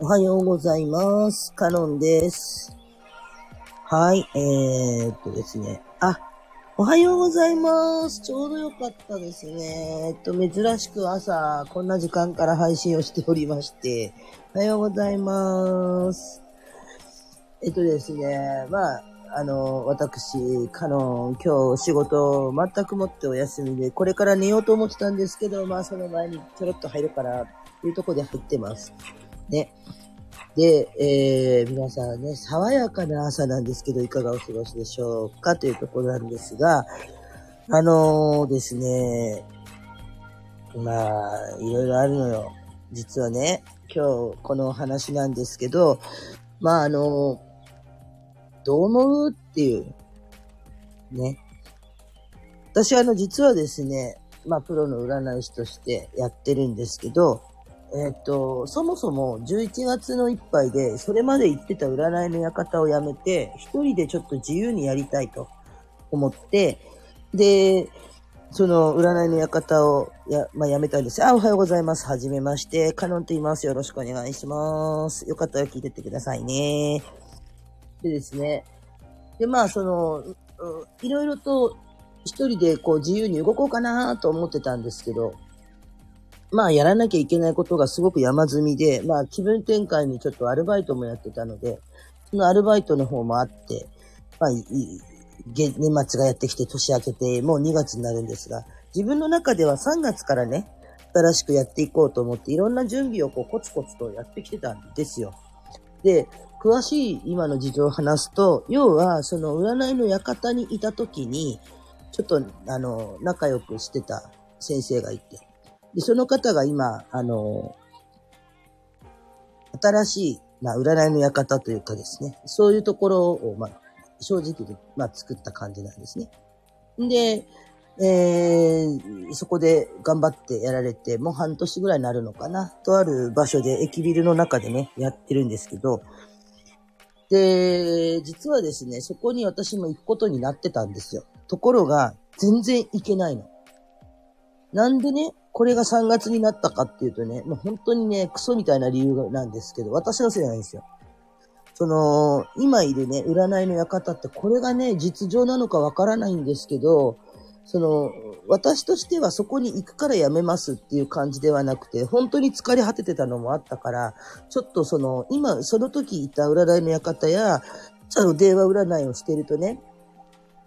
おはようございます。カノンです。はい、えー、っとですね。あ、おはようございます。ちょうどよかったですね。えっと、珍しく朝、こんな時間から配信をしておりまして、おはようございます。えっとですね、まあ、あの、私、カノン、今日仕事全くもってお休みで、これから寝ようと思ってたんですけど、まあ、その前にちょろっと入るから、っていうとこで入ってます。ね。で、えー、皆さんね、爽やかな朝なんですけど、いかがお過ごしでしょうか？というところなんですが、あのー、ですね、まあ、いろいろあるのよ。実はね、今日このお話なんですけど、まあ、あのー、どう思うっていう、ね。私あの、実はですね、まあ、プロの占い師としてやってるんですけど、えっ、と、そもそも11月の一杯で、それまで行ってた占いの館をやめて、一人でちょっと自由にやりたいと思って、で、その占いの館をや、まあ、やめたんです。あ、おはようございます。はじめまして。カノンと言います。よろしくお願いします。よかったら聞いてってくださいね。でですね。で、まあ、その、いろいろと一人でこう自由に動こうかなと思ってたんですけど、まあ、やらなきゃいけないことがすごく山積みで、まあ、気分転換にちょっとアルバイトもやってたので、そのアルバイトの方もあって、まあ、いい年末がやってきて年明けて、もう2月になるんですが、自分の中では3月からね、新しくやっていこうと思って、いろんな準備をこうコツコツとやってきてたんですよ。で、詳しい今の事情を話すと、要は、その占いの館にいた時に、ちょっと、あの、仲良くしてた先生がいて、で、その方が今、あの、新しい、まあ、占いの館というかですね、そういうところを、まあ、正直で、まあ、作った感じなんですね。で、えー、そこで頑張ってやられて、もう半年ぐらいになるのかな、とある場所で、駅ビルの中でね、やってるんですけど、で、実はですね、そこに私も行くことになってたんですよ。ところが、全然行けないの。なんでね、これが3月になったかっていうとね、もう本当にね、クソみたいな理由なんですけど、私のせいじゃないんですよ。その、今いるね、占いの館ってこれがね、実情なのかわからないんですけど、その、私としてはそこに行くからやめますっていう感じではなくて、本当に疲れ果ててたのもあったから、ちょっとその、今、その時いた占いの館や、あの、電話占いをしてるとね、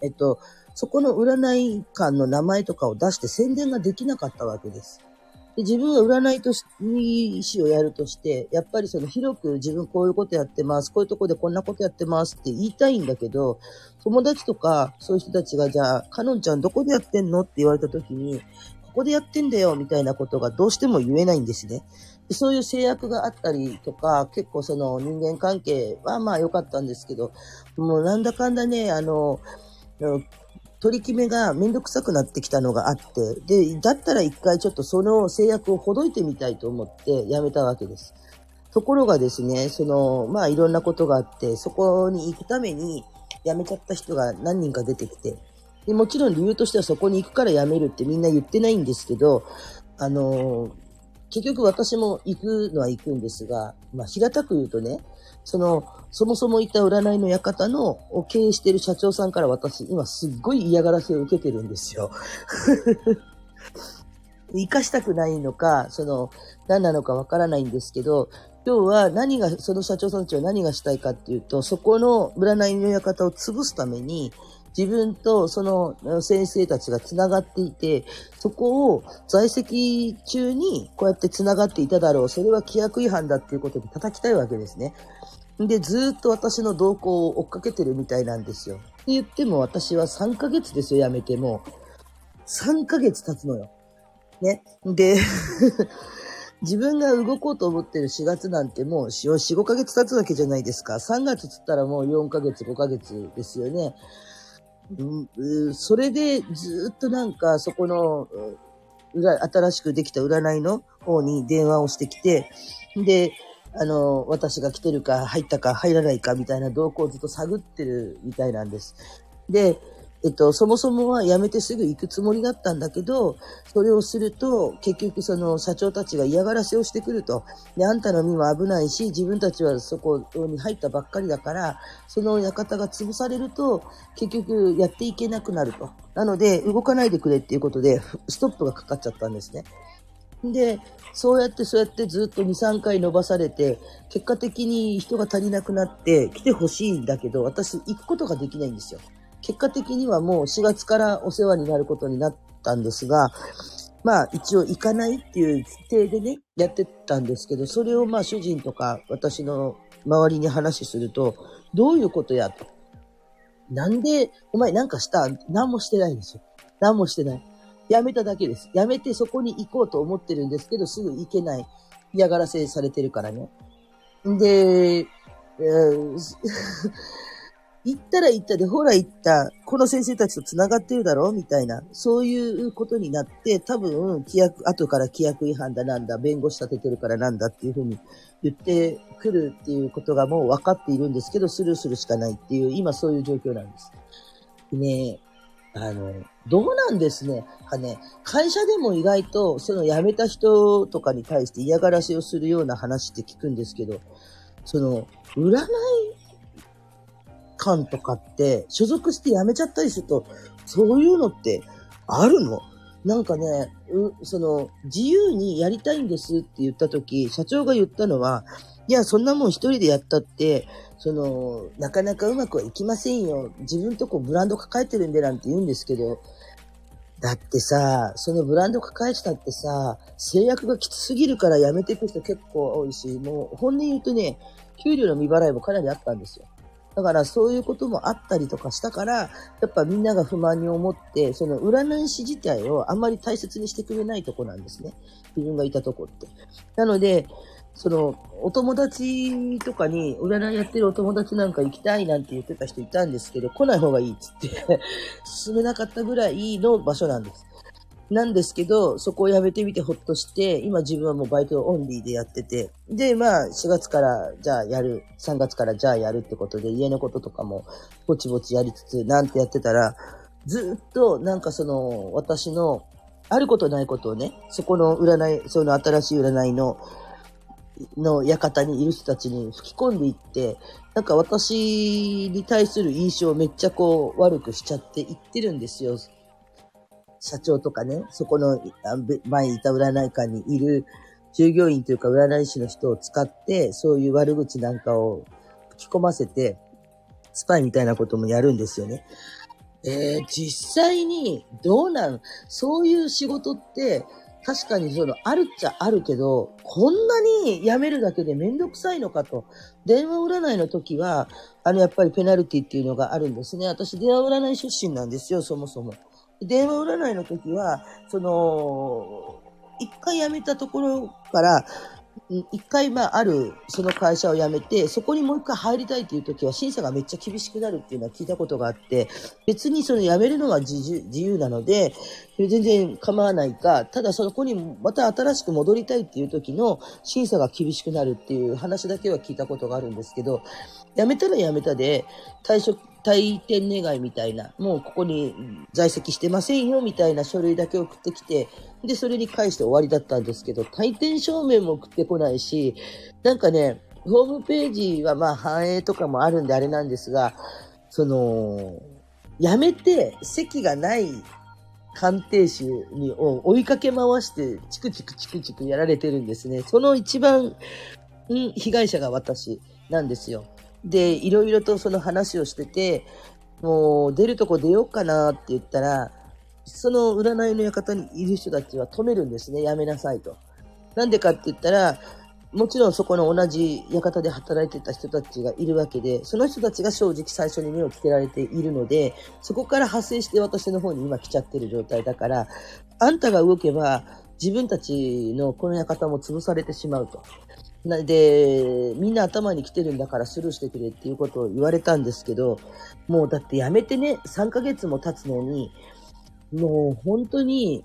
えっと、そこの占い館の名前とかを出して宣伝ができなかったわけです。で自分が占いとし、師をやるとして、やっぱりその広く自分こういうことやってます、こういうとこでこんなことやってますって言いたいんだけど、友達とかそういう人たちがじゃあ、かのんちゃんどこでやってんのって言われた時に、ここでやってんだよみたいなことがどうしても言えないんですね。でそういう制約があったりとか、結構その人間関係はまあ良かったんですけど、もうなんだかんだね、あの、取り決めがめんどくさくなってきたのがあって、で、だったら一回ちょっとその制約をほどいてみたいと思ってやめたわけです。ところがですね、その、まあいろんなことがあって、そこに行くために辞めちゃった人が何人か出てきて、でもちろん理由としてはそこに行くから辞めるってみんな言ってないんですけど、あの、結局私も行くのは行くんですが、まあ平たく言うとね、その、そもそもいた占いの館のを経営してる社長さんから私、今すっごい嫌がらせを受けてるんですよ。生かしたくないのか、その、何なのかわからないんですけど、今日は何が、その社長さんたちは何がしたいかっていうと、そこの占いの館を潰すために、自分とその先生たちが繋がっていて、そこを在籍中にこうやって繋がっていただろう。それは規約違反だっていうことで叩きたいわけですね。で、ずっと私の動向を追っかけてるみたいなんですよ。って言っても私は3ヶ月ですよ、辞めても。3ヶ月経つのよ。ね。で、自分が動こうと思ってる4月なんてもう4、5ヶ月経つわけじゃないですか。3月つったらもう4ヶ月、5ヶ月ですよね。うん、それでずっとなんかそこの、新しくできた占いの方に電話をしてきて、で、あの、私が来てるか入ったか入らないかみたいな動向をずっと探ってるみたいなんです。で、えっと、そもそもは辞めてすぐ行くつもりだったんだけど、それをすると、結局その社長たちが嫌がらせをしてくると。で、あんたの身も危ないし、自分たちはそこに入ったばっかりだから、その館が潰されると、結局やっていけなくなると。なので、動かないでくれっていうことで、ストップがかかっちゃったんですね。で、そうやってそうやってずっと2、3回伸ばされて、結果的に人が足りなくなって来てほしいんだけど、私行くことができないんですよ。結果的にはもう4月からお世話になることになったんですが、まあ一応行かないっていう規定でね、やってたんですけど、それをまあ主人とか私の周りに話すると、どういうことやと。なんで、お前なんかした？何もしてないんですよ。何もしてない。やめただけです。やめてそこに行こうと思ってるんですけど、すぐ行けない。嫌がらせされてるからね。んで、えー 行ったら行ったで、ほら行った、この先生たちと繋がってるだろう？みたいな、そういうことになって、多分、規約、後から規約違反だなんだ、弁護士立ててるからなんだっていうふうに言ってくるっていうことがもう分かっているんですけど、スルーするしかないっていう、今そういう状況なんです。ねえあの、どうなんですね。かね、会社でも意外と、その辞めた人とかに対して嫌がらせをするような話って聞くんですけど、その、占い館とかって、所属して辞めちゃったりすると、そういうのってあるの？なんかね、う、その、自由にやりたいんですって言った時、社長が言ったのは、いや、そんなもん一人でやったって、その、なかなかうまくはいきませんよ。自分とこブランド抱えてるんでなんて言うんですけど、だってさ、そのブランド抱えてたってさ、制約がきつすぎるから辞めていく人結構多いし、もう本音言うとね、給料の未払いもかなりあったんですよ。だからそういうこともあったりとかしたから、やっぱみんなが不満に思って、その占い師自体をあんまり大切にしてくれないとこなんですね。自分がいたとこって。なので、その、お友達とかに、占いやってるお友達なんか行きたいなんて言ってた人いたんですけど、来ない方がいいっつって 進めなかったぐらいの場所なんです。なんですけど、そこを辞めてみてほっとして、今自分はもうバイトオンリーでやってて、で、まあ、4月からじゃあやる、3月からじゃあやるってことで、家のこととかもぼちぼちやりつつ、なんてやってたら、ずっとなんかその、私の、あることないことをね、そこの占い、その新しい占いの、の館にいる人たちに吹き込んでいって、なんか私に対する印象をめっちゃこう悪くしちゃっていってるんですよ。社長とかね、そこの前にいた占い館にいる従業員というか占い師の人を使って、そういう悪口なんかを吹き込ませて、スパイみたいなこともやるんですよね。えー、実際にどうなん？そういう仕事って、確かにその、あるっちゃあるけど、こんなに辞めるだけでめんどくさいのかと。電話占いの時は、あの、やっぱりペナルティっていうのがあるんですね。私、電話占い出身なんですよ、そもそも。電話占いの時は、その、一回辞めたところから、一回、まあ、ある、その会社を辞めて、そこにもう一回入りたいっていう時は、審査がめっちゃ厳しくなるっていうのは聞いたことがあって、別にその辞めるのは自自由なので、全然構わないか、ただそこにまた新しく戻りたいっていう時の審査が厳しくなるっていう話だけは聞いたことがあるんですけど、辞めたら辞めたで、退職、退店願いみたいな、もうここに在籍してませんよみたいな書類だけ送ってきて、で、それに返して終わりだったんですけど、退店証明も送ってこないし、なんかね、ホームページはまあ反映とかもあるんであれなんですが、その、辞めて席がない鑑定士にを追いかけ回して、チクチクチクチクやられてるんですね。その一番、ん被害者が私なんですよ。で、いろいろとその話をしてて、もう出るとこ出ようかなって言ったら、その占いの館にいる人たちは止めるんですね。やめなさいと。なんでかって言ったら、もちろんそこの同じ館で働いてた人たちがいるわけで、その人たちが正直最初に目をつけられているので、そこから発生して私の方に今来ちゃってる状態だから、あんたが動けば自分たちのこの館も潰されてしまうと。なで、みんな頭に来てるんだからスルーしてくれっていうことを言われたんですけど、もうだってやめてね、3ヶ月も経つのに、もう本当に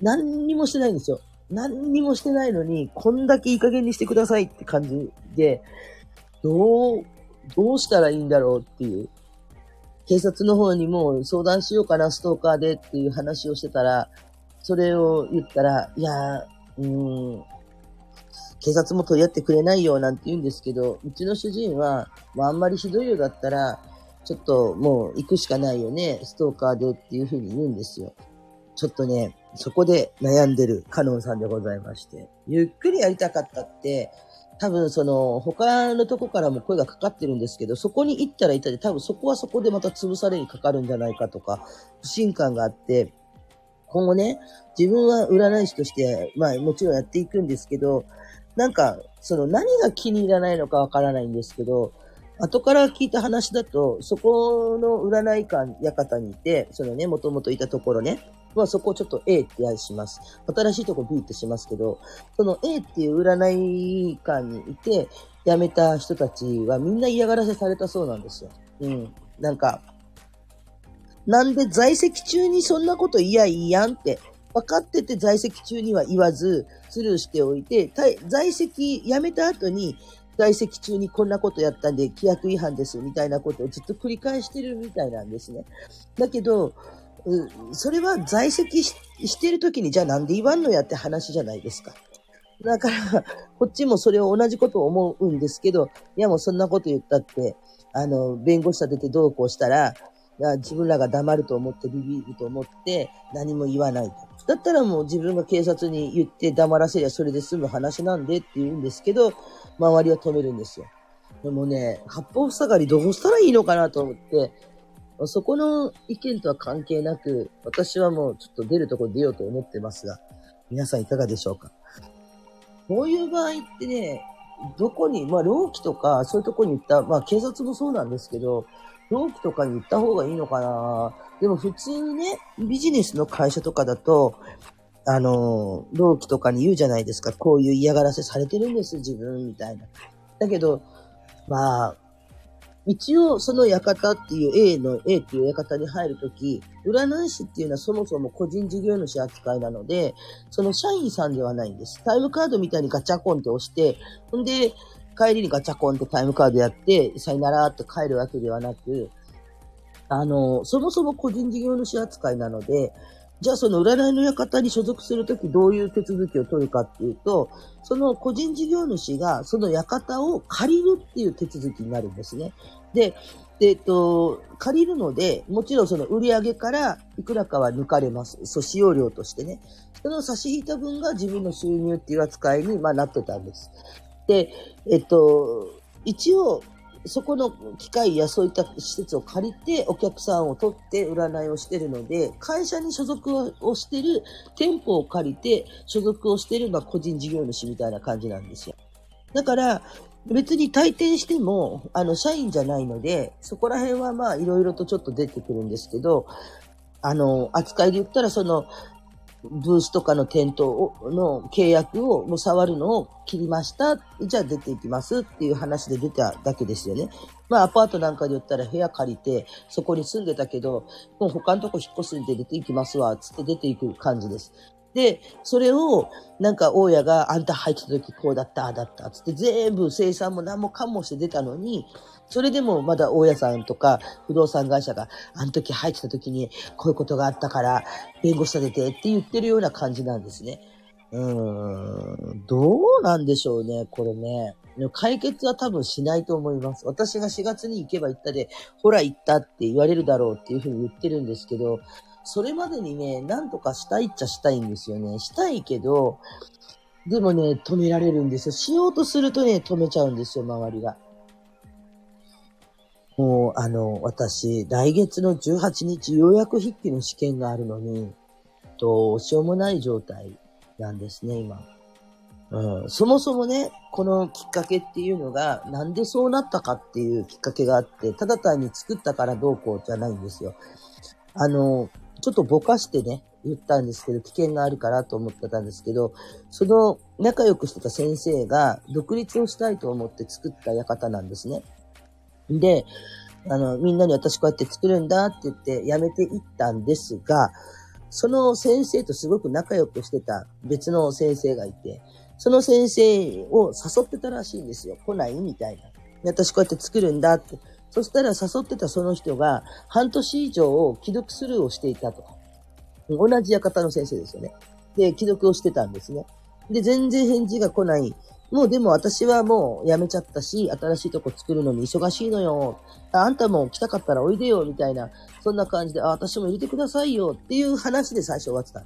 何にもしてないんですよ。何にもしてないのに、こんだけいい加減にしてくださいって感じで、どう、どうしたらいいんだろうっていう。警察の方にも相談しようかな、ストーカーでっていう話をしてたら、それを言ったら、いやー、うーん、警察も取り合ってくれないよなんて言うんですけど、うちの主人は、まあ、あんまりひどいようだったら、ちょっともう行くしかないよね、ストーカーでっていうふうに言うんですよ。ちょっとね、そこで悩んでるカノンさんでございまして、ゆっくりやりたかったって、多分その他のとこからも声がかかってるんですけど、そこに行ったら行ったで多分そこはそこでまた潰されにかかるんじゃないかとか、不信感があって、今後ね、自分は占い師として、まあもちろんやっていくんですけど、なんか、その何が気に入らないのかわからないんですけど、後から聞いた話だと、そこの占い館、館にいて、そのね、もともといたところね、まあそこをちょっと A ってやします。新しいとこ B ってしますけど、その A っていう占い館にいて、辞めた人たちはみんな嫌がらせされたそうなんですよ。うん。なんか、なんで在籍中にそんなこと言いやいいやんって、分かってて在籍中には言わず、スルーしておいて、在籍辞めた後に、在籍中にこんなことやったんで規約違反ですみたいなことをずっと繰り返してるみたいなんですね。だけど、それは在籍してる時にじゃあなんで言わんのやって話じゃないですか。だから、こっちもそれを同じことを思うんですけど、いやもうそんなこと言ったって、あの、弁護士立ててどうこうしたら、自分らが黙ると思ってビビると思って何も言わないと。だったらもう自分が警察に言って黙らせりゃそれで済む話なんでって言うんですけど、周りは止めるんですよ。でもね、八方塞がりどうしたらいいのかなと思って、そこの意見とは関係なく、私はもうちょっと出るとこ出ようと思ってますが、皆さんいかがでしょうか？こういう場合ってね、どこに、まあ、労基とか、そういうとこに行った、まあ、警察もそうなんですけど、労基とかに行った方がいいのかな？でも普通にね、ビジネスの会社とかだと、あの、労基とかに言うじゃないですか。こういう嫌がらせされてるんです、自分、みたいな。だけど、まあ、一応その館っていう A の A っていう館に入るとき、占い師っていうのはそもそも個人事業主扱いなので、その社員さんではないんです。タイムカードみたいにガチャコンって押して、ほんで、帰りにガチャコンってタイムカードやって、さよならって帰るわけではなく、あの、そもそも個人事業主扱いなので、じゃあその占いの館に所属するときどういう手続きを取るかっていうと、その個人事業主がその館を借りるっていう手続きになるんですね。で、えっと、借りるので、もちろんその売上からいくらかは抜かれます。そう、使用料としてね。その差し引いた分が自分の収入っていう扱いに、まあ、なってたんです。で、えっと、一応、そこの機械やそういった施設を借りてお客さんを取って占いをしてるので、会社に所属をしてる店舗を借りて所属をしてる、まあ、個人事業主みたいな感じなんですよ。だから、別に退店しても、あの、社員じゃないので、そこら辺はまあ、いろいろとちょっと出てくるんですけど、あの、扱いで言ったら、その、ブースとかの店頭の契約をもう触るのを切りました。じゃあ出ていきますっていう話で出ただけですよね。まあアパートなんかで言ったら部屋借りてそこに住んでたけど、もう他のとこ引っ越すんで出ていきますわ、つって出ていく感じです。で、それを、なんか、大家が、あんた入ってた時こうだった、ああだった、つって全部生産も何もかもして出たのに、それでもまだ大家さんとか不動産会社が、あの時入ってた時にこういうことがあったから、弁護士立ててって言ってるような感じなんですね。うん、どうなんでしょうね、これね。解決は多分しないと思います。私が4月に行けば行ったで、ほら行ったって言われるだろうっていうふうに言ってるんですけど、それまでにね、なんとかしたいっちゃしたいんですよね。したいけど、でもね、止められるんですよ。しようとするとね、止めちゃうんですよ、周りが。もう、あの、私、来月の18日、ようやく筆記の試験があるのに、どうしようもない状態なんですね、今。うん、そもそもね、このきっかけっていうのが、なんでそうなったかっていうきっかけがあって、ただ単に作ったからどうこうじゃないんですよ。あの、ちょっとぼかしてね、言ったんですけど、危険があるからと思ってたんですけど、その仲良くしてた先生が独立をしたいと思って作った館なんですね。で、あの、みんなに私こうやって作るんだって言って辞めていったんですが、その先生とすごく仲良くしてた別の先生がいて、その先生を誘ってたらしいんですよ。来ないみたいな。私こうやって作るんだって。そしたら誘ってたその人が半年以上を既読スルーをしていたと。同じ館の先生ですよね。で、既読をしてたんですね。で、全然返事が来ない。もうでも私はもう辞めちゃったし、新しいとこ作るのに忙しいのよ。あんたも来たかったらおいでよ、みたいな、そんな感じで、あ、私も入れてくださいよっていう話で最初終わってた。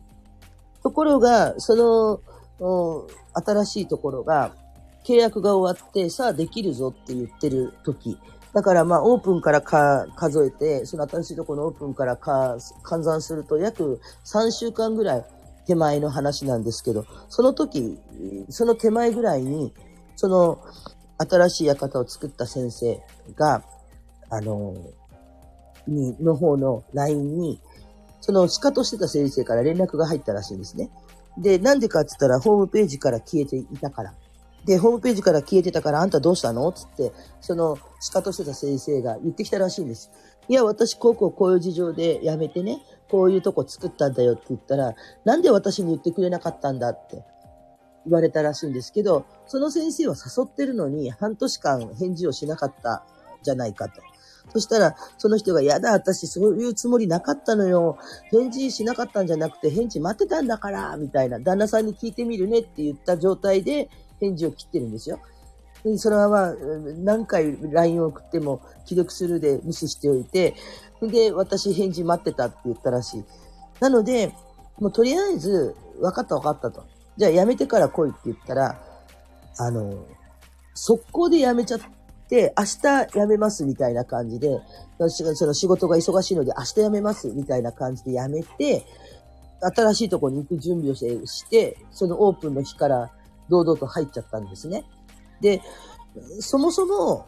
ところが、その、新しいところが、契約が終わって、さあできるぞって言ってる時。だからまあオープンからか数えて、その新しいところのオープンからか換算すると約3週間ぐらい手前の話なんですけど、その時、その手前ぐらいに、その新しい館を作った先生が、あの、に、の方の LINE に、そのスカとしてた先生から連絡が入ったらしいんですね。で、なんでかって言ったら、ホームページから消えていたから。で、ホームページから消えてたから、あんたどうしたの？つって、その、仕方してた先生が言ってきたらしいんです。いや、私、こうこうこういう事情で辞めてね、こういうとこ作ったんだよって言ったら、なんで私に言ってくれなかったんだって言われたらしいんですけど、その先生は誘ってるのに半年間返事をしなかったじゃないかと。そしたら、その人が、やだ、私そういうつもりなかったのよ。返事しなかったんじゃなくて、返事待ってたんだから、みたいな。旦那さんに聞いてみるねって言った状態で、返事を切ってるんですよ。でそのまま何回 LINE を送っても既読するで無視しておいて、で、私返事待ってたって言ったらしい。なので、もうとりあえず、分かった分かったと。じゃあ辞めてから来いって言ったら、あの、速攻で辞めちゃって、明日辞めますみたいな感じで、私がその仕事が忙しいので明日辞めますみたいな感じで辞めて、新しいとこに行く準備をして、そのオープンの日から堂々と入っちゃったんですね。で、そもそも、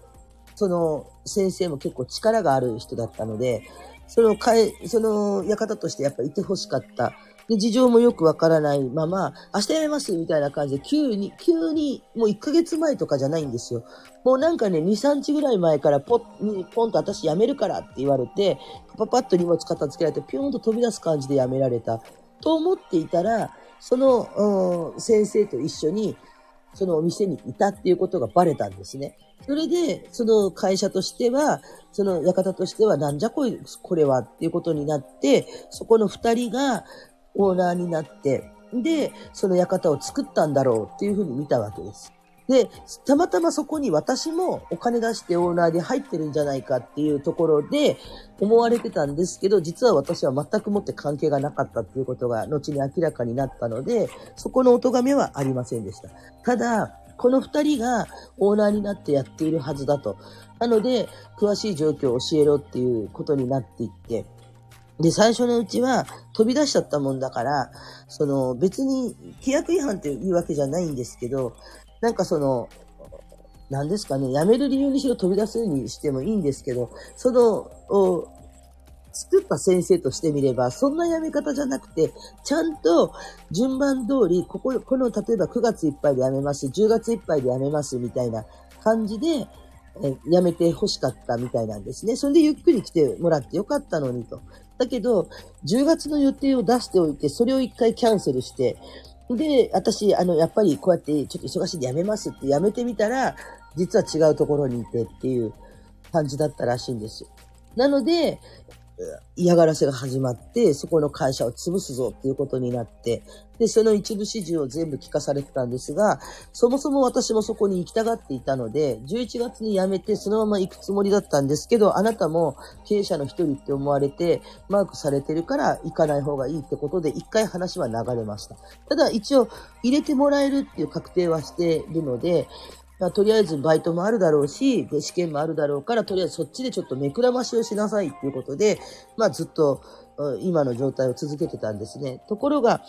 その先生も結構力がある人だったので、そのえ、その館としてやっぱいて欲しかった。で、事情もよくわからないまま、明日辞めますみたいな感じで、急に、急に、もう1ヶ月前とかじゃないんですよ。もうなんかね、2、3日ぐらい前からポッ、ポンと私辞めるからって言われて、パパッと荷物片付けられて、ピョンと飛び出す感じで辞められた。と思っていたら、その、先生と一緒に、そのお店にいたっていうことがバレたんですね。それで、その会社としては、その館としては、なんじゃこい、これはっていうことになって、そこの二人がオーナーになって、で、その館を作ったんだろうっていうふうに見たわけです。で、たまたまそこに私もお金出してオーナーで入ってるんじゃないかっていうところで思われてたんですけど、実は私は全くもって関係がなかったっていうことが後に明らかになったので、そこのお咎めはありませんでした。ただ、この二人がオーナーになってやっているはずだと。なので、詳しい状況を教えろっていうことになっていって、で、最初のうちは飛び出しちゃったもんだから、その別に規約違反っていうわけじゃないんですけど、なんかその、何ですかね、辞める理由にしろ飛び出すにしてもいいんですけど、その、作った先生としてみれば、そんな辞め方じゃなくて、ちゃんと順番通り、ここ、この、例えば9月いっぱいで辞めます、10月いっぱいで辞めます、みたいな感じで、え辞めて欲しかったみたいなんですね。それでゆっくり来てもらってよかったのにと。だけど、10月の予定を出しておいて、それを一回キャンセルして、で、私、あの、やっぱりこうやってちょっと忙しいんでやめますってやめてみたら、実は違うところにいてっていう感じだったらしいんですよ。なので、嫌がらせが始まって、そこの会社を潰すぞっていうことになって、で、その一部始終を全部聞かされてたんですが、そもそも私もそこに行きたがっていたので、11月に辞めてそのまま行くつもりだったんですけど、あなたも経営者の一人って思われて、マークされてるから行かない方がいいってことで、一回話は流れました。ただ一応、入れてもらえるっていう確定はしてるので、ま、とりあえずバイトもあるだろうし、で試験もあるだろうから、とりあえずそっちでちょっと目くらましをしなさいっていうことで、まあずっと今の状態を続けてたんですね。ところが、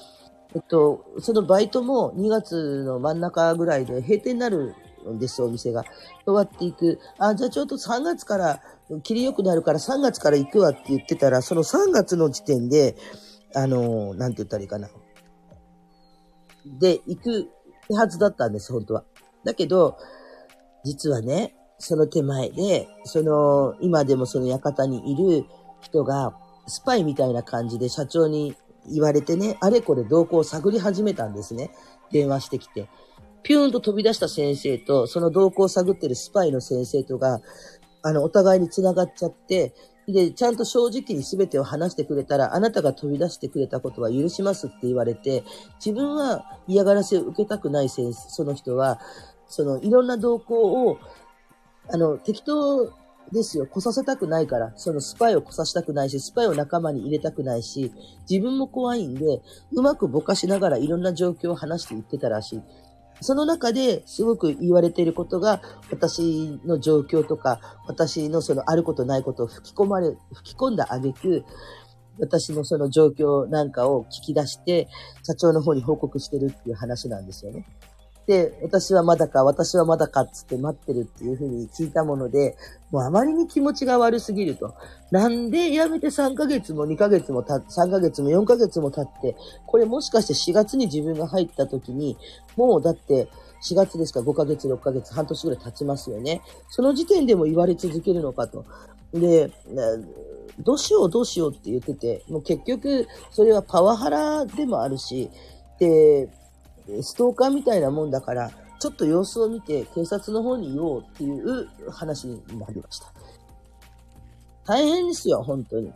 えっと、そのバイトも2月の真ん中ぐらいで閉店になるんです、お店が。終わっていく。あ、じゃあちょっと3月から、切り良くなるから3月から行くわって言ってたら、その3月の時点で、あの、なんて言ったらいいかな。で、行くはずだったんです、本当は。だけど、実はね、その手前で、その、今でもその館にいる人が、スパイみたいな感じで社長に言われてね、あれこれ動向を探り始めたんですね。電話してきて。ピューンと飛び出した先生と、その動向を探ってるスパイの先生とが、あの、お互いに繋がっちゃって、で、ちゃんと正直に全てを話してくれたら、あなたが飛び出してくれたことは許しますって言われて、自分は嫌がらせを受けたくない先生、その人は、その、いろんな動向を、あの、適当ですよ。来させたくないから。そのスパイを来させたくないし、スパイを仲間に入れたくないし、自分も怖いんで、うまくぼかしながらいろんな状況を話していってたらしい。その中ですごく言われていることが、私の状況とか、私のそのあることないことを吹き込まれ、吹き込んだあげく、私のその状況なんかを聞き出して、社長の方に報告してるっていう話なんですよね。で、私はまだか、私はまだかっつって待ってるっていうふうに聞いたもので、もうあまりに気持ちが悪すぎると。なんで辞めて3ヶ月も2ヶ月もた、3ヶ月も4ヶ月も経って、これもしかして4月に自分が入った時に、もうだって4月ですか5ヶ月、6ヶ月、半年ぐらい経ちますよね。その時点でも言われ続けるのかと。で、どうしようどうしようって言ってて、もう結局それはパワハラでもあるし、で、ストーカーみたいなもんだから、ちょっと様子を見て警察の方に言おうっていう話になりました。大変ですよ、本当に。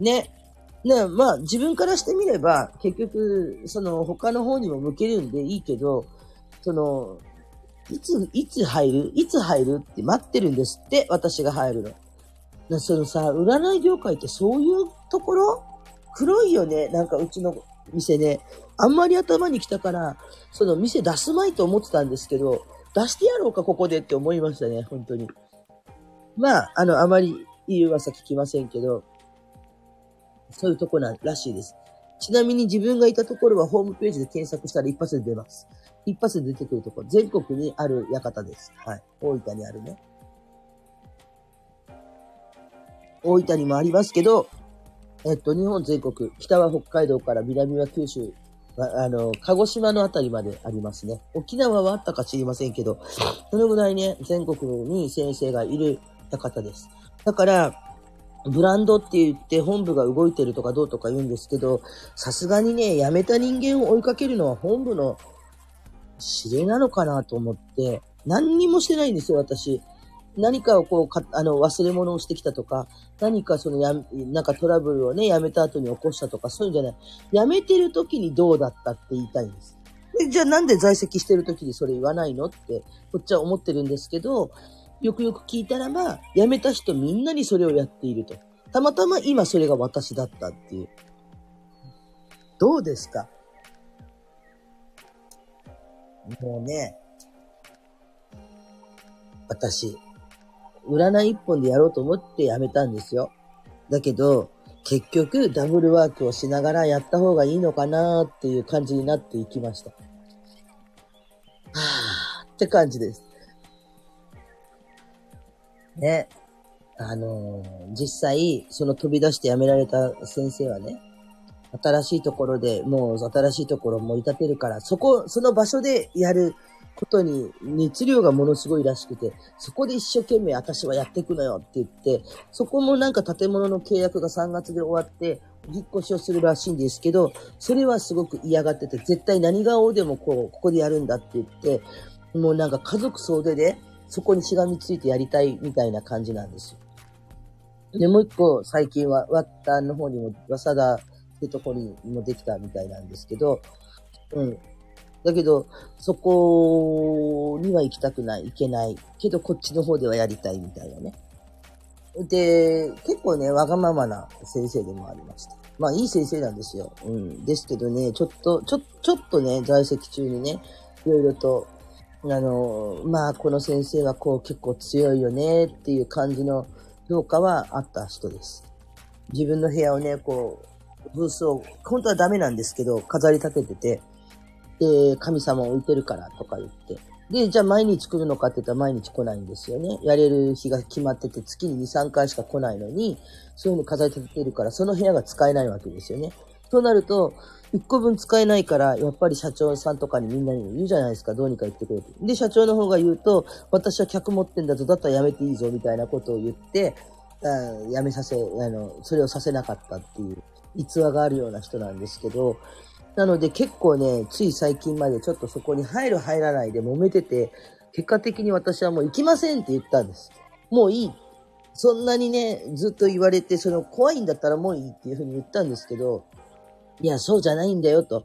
ね。ね、まあ自分からしてみれば、結局、その他の方にも向けるんでいいけど、その、いつ、いつ入る？いつ入るって待ってるんですって、私が入るの。そのさ、占い業界ってそういうところ？黒いよね。なんかうちの店ね。あんまり頭に来たから、その店出すまいと思ってたんですけど、出してやろうか、ここでって思いましたね、本当に。まあ、あの、あまりいい噂聞きませんけど、そういうとこならしいです。ちなみに自分がいたところはホームページで検索したら一発で出ます。一発で出てくるところ、全国にある館です。はい。大分にあるね。大分にもありますけど、えっと、日本全国、北は北海道から南は九州、あの、鹿児島のあたりまでありますね。沖縄はあったか知りませんけど、そのぐらいね、全国に先生がいる方です。だから、ブランドって言って本部が動いてるとかどうとか言うんですけど、さすがにね、辞めた人間を追いかけるのは本部の指令なのかなと思って、何にもしてないんですよ、私。何かをこうか、あの、忘れ物をしてきたとか、何かそのや、なんかトラブルをね、やめた後に起こしたとか、そういうんじゃない。やめてる時にどうだったって言いたいんです。でじゃあなんで在籍してる時にそれ言わないのって、こっちは思ってるんですけど、よくよく聞いたらまあ、辞めた人みんなにそれをやっていると。たまたま今それが私だったっていう。どうですか？もうね、私、占い一本でやろうと思ってやめたんですよ。だけど、結局ダブルワークをしながらやった方がいいのかなっていう感じになっていきました。はぁって感じです。ね。あのー、実際、その飛び出して辞められた先生はね、新しいところで、もう新しいところを盛り立てるから、そこ、その場所でやることに熱量がものすごいらしくて、そこで一生懸命私はやっていくのよって言って、そこもなんか建物の契約が3月で終わって、引っ越しをするらしいんですけど、それはすごく嫌がってて、絶対何が王でもこう、ここでやるんだって言って、もうなんか家族総出で、そこにしがみついてやりたいみたいな感じなんですよ。で、もう一個最近は、ワッタンの方にも、ワサダってとこにもできたみたいなんですけど、うん。だけど、そこには行きたくない、行けない。けど、こっちの方ではやりたいみたいなね。で、結構ね、わがままな先生でもありました。まあ、いい先生なんですよ。うん。ですけどね、ちょっと、ちょ、ちょっとね、在籍中にね、いろいろと、あの、まあ、この先生はこう結構強いよねっていう感じの評価はあった人です。自分の部屋をね、こう、ブースを、本当はダメなんですけど、飾り立ててて、で、神様を置いてるからとか言って。で、じゃあ毎日来るのかって言ったら毎日来ないんですよね。やれる日が決まってて月に2、3回しか来ないのに、そういうの飾り立ててるから、その部屋が使えないわけですよね。そうなると、1個分使えないから、やっぱり社長さんとかにみんなに言うじゃないですか。どうにか言ってくれて。で、社長の方が言うと、私は客持ってんだぞ。だったらやめていいぞ。みたいなことを言って、やめさせ、あの、それをさせなかったっていう逸話があるような人なんですけど、なので結構ね、つい最近までちょっとそこに入る入らないで揉めてて、結果的に私はもう行きませんって言ったんです。もういい。そんなにね、ずっと言われて、その怖いんだったらもういいっていうふうに言ったんですけど、いや、そうじゃないんだよと。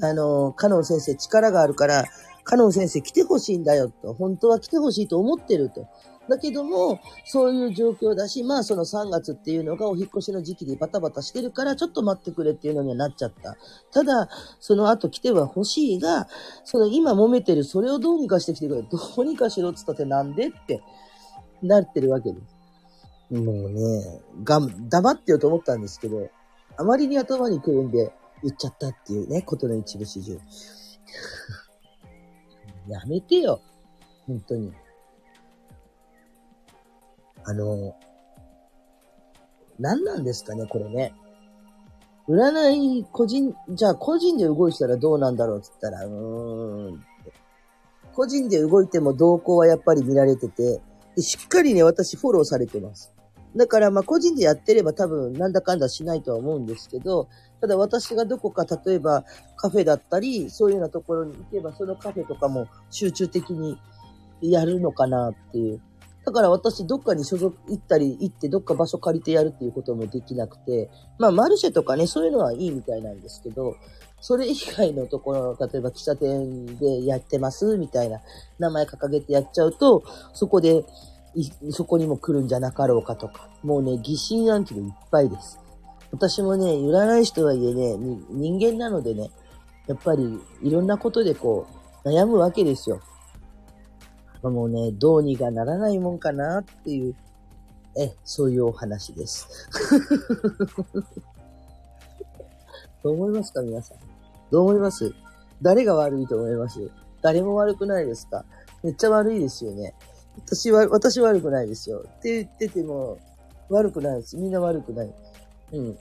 あの、カノン先生力があるから、カノン先生来てほしいんだよと。本当は来てほしいと思ってると。だけども、そういう状況だし、まあその3月っていうのがお引越しの時期でバタバタしてるから、ちょっと待ってくれっていうのにはなっちゃった。ただ、その後来ては欲しいが、その今揉めてる、それをどうにかしてきてくれ。どうにかしろっつったってなんでってなってるわけです。もうね、がん、黙ってよと思ったんですけど、あまりに頭にくるんで言っちゃったっていうね、ことの一部始終。やめてよ。本当に。あの、何なんですかね、これね。占い、個人、じゃあ個人で動いたらどうなんだろうって言ったら、うーん。個人で動いても動向はやっぱり見られてて、でしっかりね、私フォローされてます。だからまあ個人でやってれば多分なんだかんだしないとは思うんですけど、ただ私がどこか例えばカフェだったり、そういうようなところに行けばそのカフェとかも集中的にやるのかなっていう。だから私、どっかに所属行ったり行ってどっか場所借りてやるっていうこともできなくて、まあマルシェとかね、そういうのはいいみたいなんですけど、それ以外のところ、例えば喫茶店でやってますみたいな名前掲げてやっちゃうと、そこで、そこにも来るんじゃなかろうかとか、もうね、疑心暗鬼でいっぱいです。私もね、占い師とはいえね、人間なのでね、やっぱりいろんなことでこう、悩むわけですよ。もうね、どうにかならないもんかなっていう、え、そういうお話です。どう思いますか皆さん？どう思います？誰が悪いと思います？誰も悪くないですか？めっちゃ悪いですよね。私は、私悪くないですよ。って言ってても、悪くないです。みんな悪くない。うん。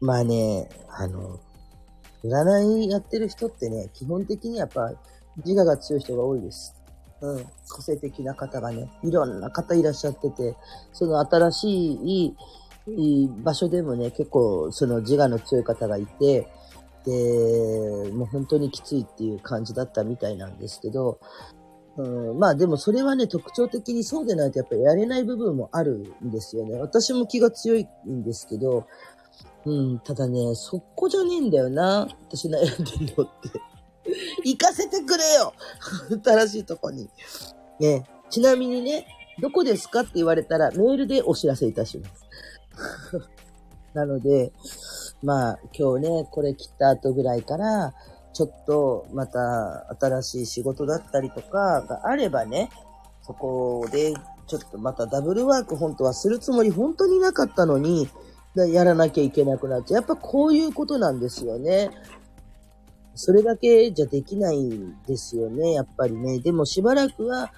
まあね、あの、占いやってる人ってね、基本的にやっぱ自我が強い人が多いです。うん、個性的な方がね、いろんな方いらっしゃってて、その新しい場所でもね、結構その自我の強い方がいて、で、もう本当にきついっていう感じだったみたいなんですけど、うん、まあでもそれはね、特徴的にそうでないとやっぱりやれない部分もあるんですよね。私も気が強いんですけど、うん、ただね、そこじゃねえんだよな。私悩んでるのって。行かせてくれよ新しいとこに。ね、ちなみにね、どこですかって言われたらメールでお知らせいたします。なので、まあ今日ね、これ切った後ぐらいから、ちょっとまた新しい仕事だったりとかがあればね、そこでちょっとまたダブルワーク本当はするつもり本当になかったのに、やらなきゃいけなくなっちゃう。やっぱこういうことなんですよね。それだけじゃできないんですよね、やっぱりね。でもしばらくは、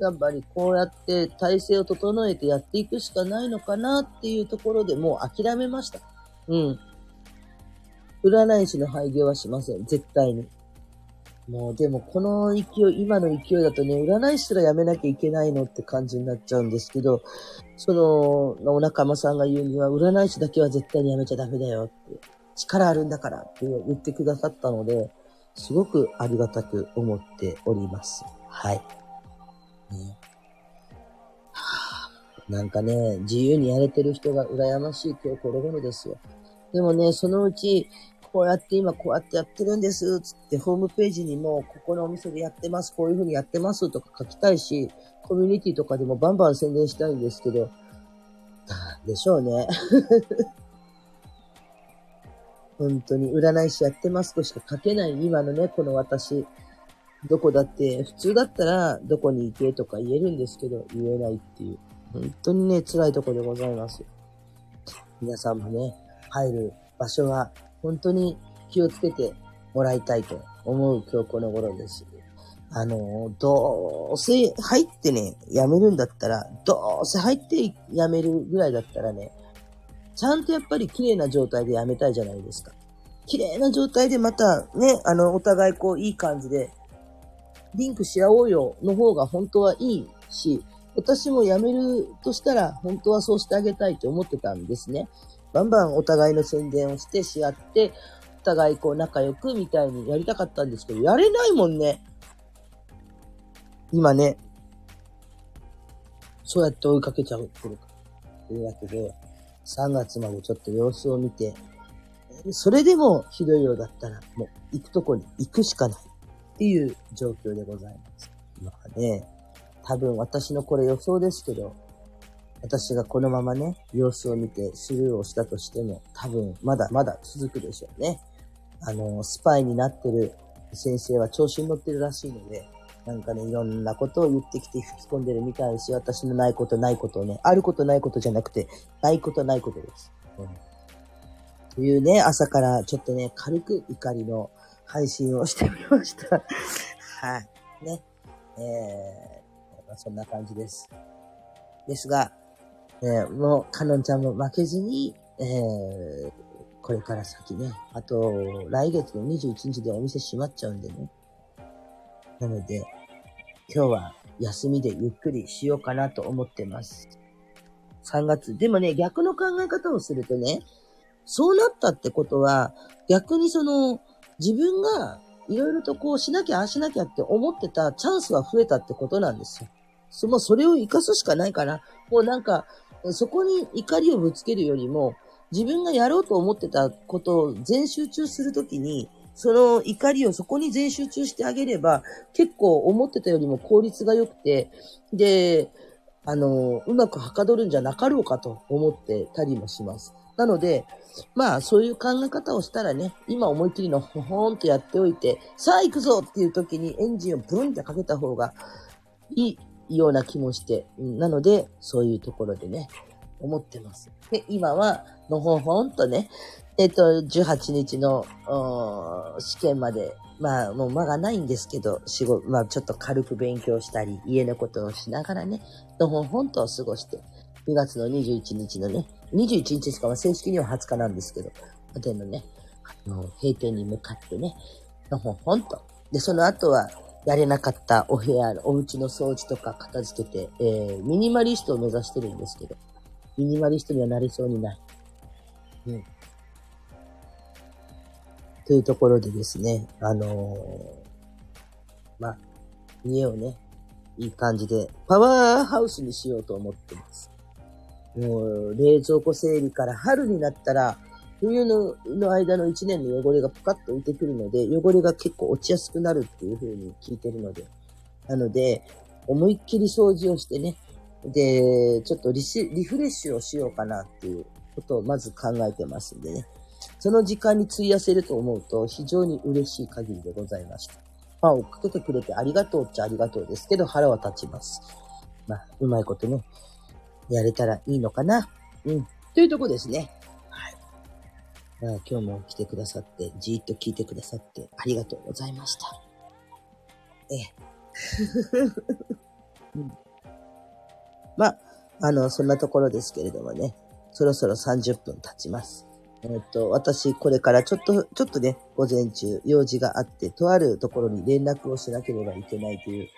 やっぱりこうやって体制を整えてやっていくしかないのかなっていうところでもう諦めました。うん。占い師の廃業はしません。絶対に。もうでもこの勢い、今の勢いだとね、占い師すらやめなきゃいけないのって感じになっちゃうんですけど、その、お仲間さんが言うには、占い師だけは絶対にやめちゃダメだよって。力あるんだからって言ってくださったので、すごくありがたく思っております。はい。ね、なんかね、自由にやれてる人が羨ましい今日この頃ですよ。でもね、そのうち、こうやって今こうやってやってるんです、つってホームページにも、ここのお店でやってます、こういう風にやってますとか書きたいし、コミュニティとかでもバンバン宣伝したいんですけど、でしょうね。本当に占い師やってますとしか書けない今のね、この私。どこだって、普通だったらどこに行けとか言えるんですけど、言えないっていう。本当にね、辛いとこでございます。皆さんもね、入る場所は本当に気をつけてもらいたいと思う今日この頃です。あの、どうせ入ってね、やめるんだったら、どうせ入ってやめるぐらいだったらね、ちゃんとやっぱり綺麗な状態でやめたいじゃないですか。綺麗な状態でまたね、あの、お互いこういい感じで、リンクし合おうよの方が本当はいいし、私も辞めるとしたら本当はそうしてあげたいと思ってたんですね。バンバンお互いの宣伝をしてし合って、お互いこう仲良くみたいにやりたかったんですけど、やれないもんね。今ね。そうやって追いかけちゃうくるか。というわけで、3月までちょっと様子を見て、それでもひどいようだったら、もう行くとこに行くしかないっていう状況でございます。まあね、多分私のこれ予想ですけど、私がこのままね、様子を見てスルーをしたとしても、多分まだまだ続くでしょうね。あの、スパイになってる先生は調子に乗ってるらしいので、なんかね、いろんなことを言ってきて吹き込んでるみたいし、私のないことないことをね、あることないことじゃなくて、ないことないことです。うん、というね、朝からちょっとね、軽く怒りの配信をしてみました。はい。ね。えー、まあ、そんな感じです。ですが、えー、もう、かのんちゃんも負けずに、えー、これから先ね、あと、来月の21日でお店閉まっちゃうんでね。なので、今日は休みでゆっくりしようかなと思ってます。3月。でもね、逆の考え方をするとね、そうなったってことは、逆にその、自分がいろいろとこうしなきゃ、ああしなきゃって思ってたチャンスは増えたってことなんですよ。その、それを活かすしかないから、もうなんか、そこに怒りをぶつけるよりも、自分がやろうと思ってたことを全集中するときに、その怒りをそこに全集中してあげれば、結構思ってたよりも効率が良くて、で、あの、うまくはかどるんじゃなかろうかと思ってたりもします。なので、まあ、そういう考え方をしたらね、今思いっきりのほほーんとやっておいて、さあ行くぞっていう時にエンジンをブンってかけた方がいいような気もして、なので、そういうところでね、思ってます。で、今は、のほほんとね、えっ、と、18日の、試験まで、まあ、もう間がないんですけど、仕事、まあ、ちょっと軽く勉強したり、家のことをしながらね、のほほんと過ごして、2月の21日のね、21日ですか、まあ、正式には20日なんですけど、までのね、あの、閉店に向かってね、のほほんと。で、その後は、やれなかったお部屋、お家の掃除とか片付けて、えー、ミニマリストを目指してるんですけど、ミニマリストにはなりそうにない。うん。というところでですね、あのー、まあ、家をね、いい感じで、パワーハウスにしようと思ってます。もう、冷蔵庫整理から春になったら、冬のの間の1年の汚れがぷかっと浮いてくるので、汚れが結構落ちやすくなるっていう風に聞いてるので。なので、思いっきり掃除をしてね、で、ちょっとリリフレッシュをしようかなっていうことをまず考えてますんでね。その時間に費やせると思うと非常に嬉しい限りでございました。ファンをかけてくれてありがとうっちゃありがとうですけど腹は立ちます。まあ、うまいことね、やれたらいいのかな。うん。というとこですね。はい。今日も来てくださって、じーっと聞いてくださってありがとうございました。ええ。うん、まあ、あの、そんなところですけれどもね、そろそろ30分経ちます。えっと、私、これからちょっと、ちょっとね、午前中、用事があって、とあるところに連絡をしなければいけないという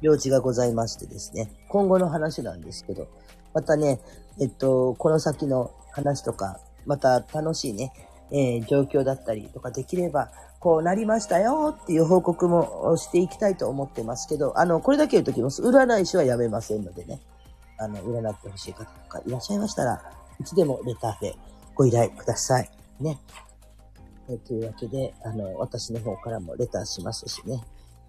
用事がございましてですね、今後の話なんですけど、またね、えっと、この先の話とか、また楽しいね、えー、状況だったりとかできれば、こうなりましたよっていう報告もしていきたいと思ってますけど、あの、これだけ言うときます。占い師はやめませんのでね、あの、占ってほしい方とかいらっしゃいましたら、いつでもレターでご依頼ください。ね。えというわけで、あの、私の方からもレターしますしね。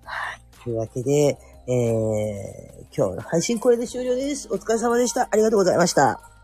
はい。というわけで、えー、今日の配信これで終了です。お疲れ様でした。ありがとうございました。